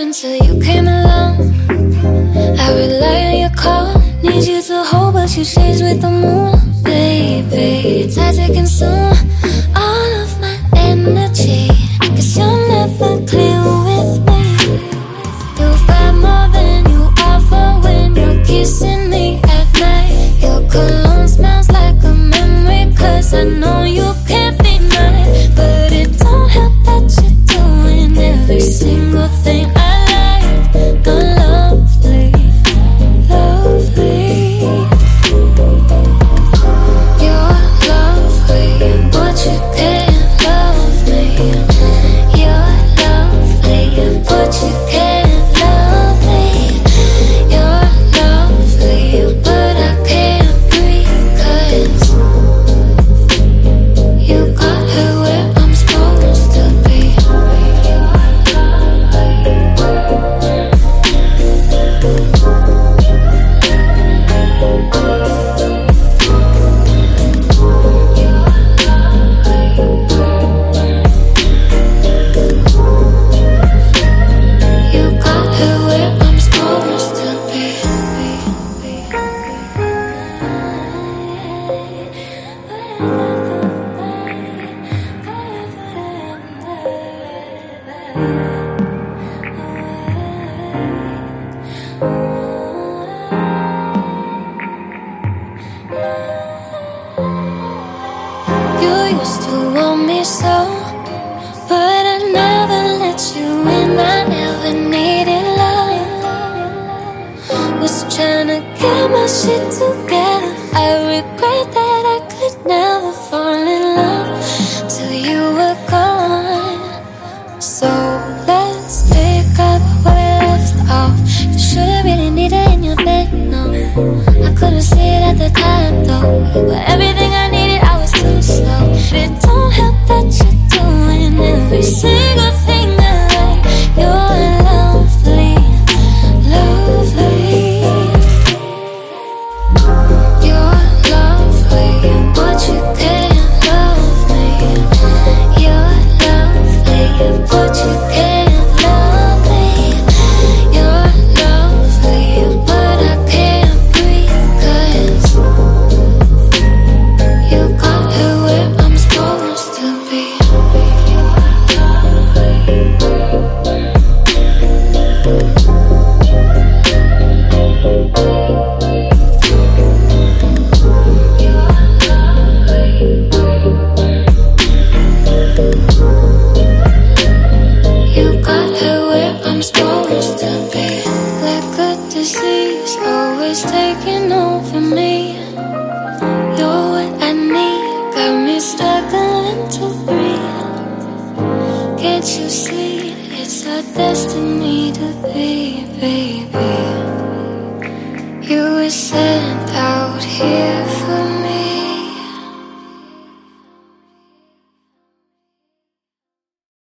until you came along. I rely on your call, need you to hold, but you changed with the moon, baby. Time to consume all of my energy, cause you're never clear with me. You've got more than you offer when you're kissing me at night. Your cologne smells like a memory, cause I know get my illuminated love was trying to come my shit together. I regret that I could never fall couldn't see it at the time though. You everything I needed, I was too slow. It don't help that you're doing every single always taking over me. You're what I need, got me struggling to breathe. Can't you see it's our destiny to be, baby? You were here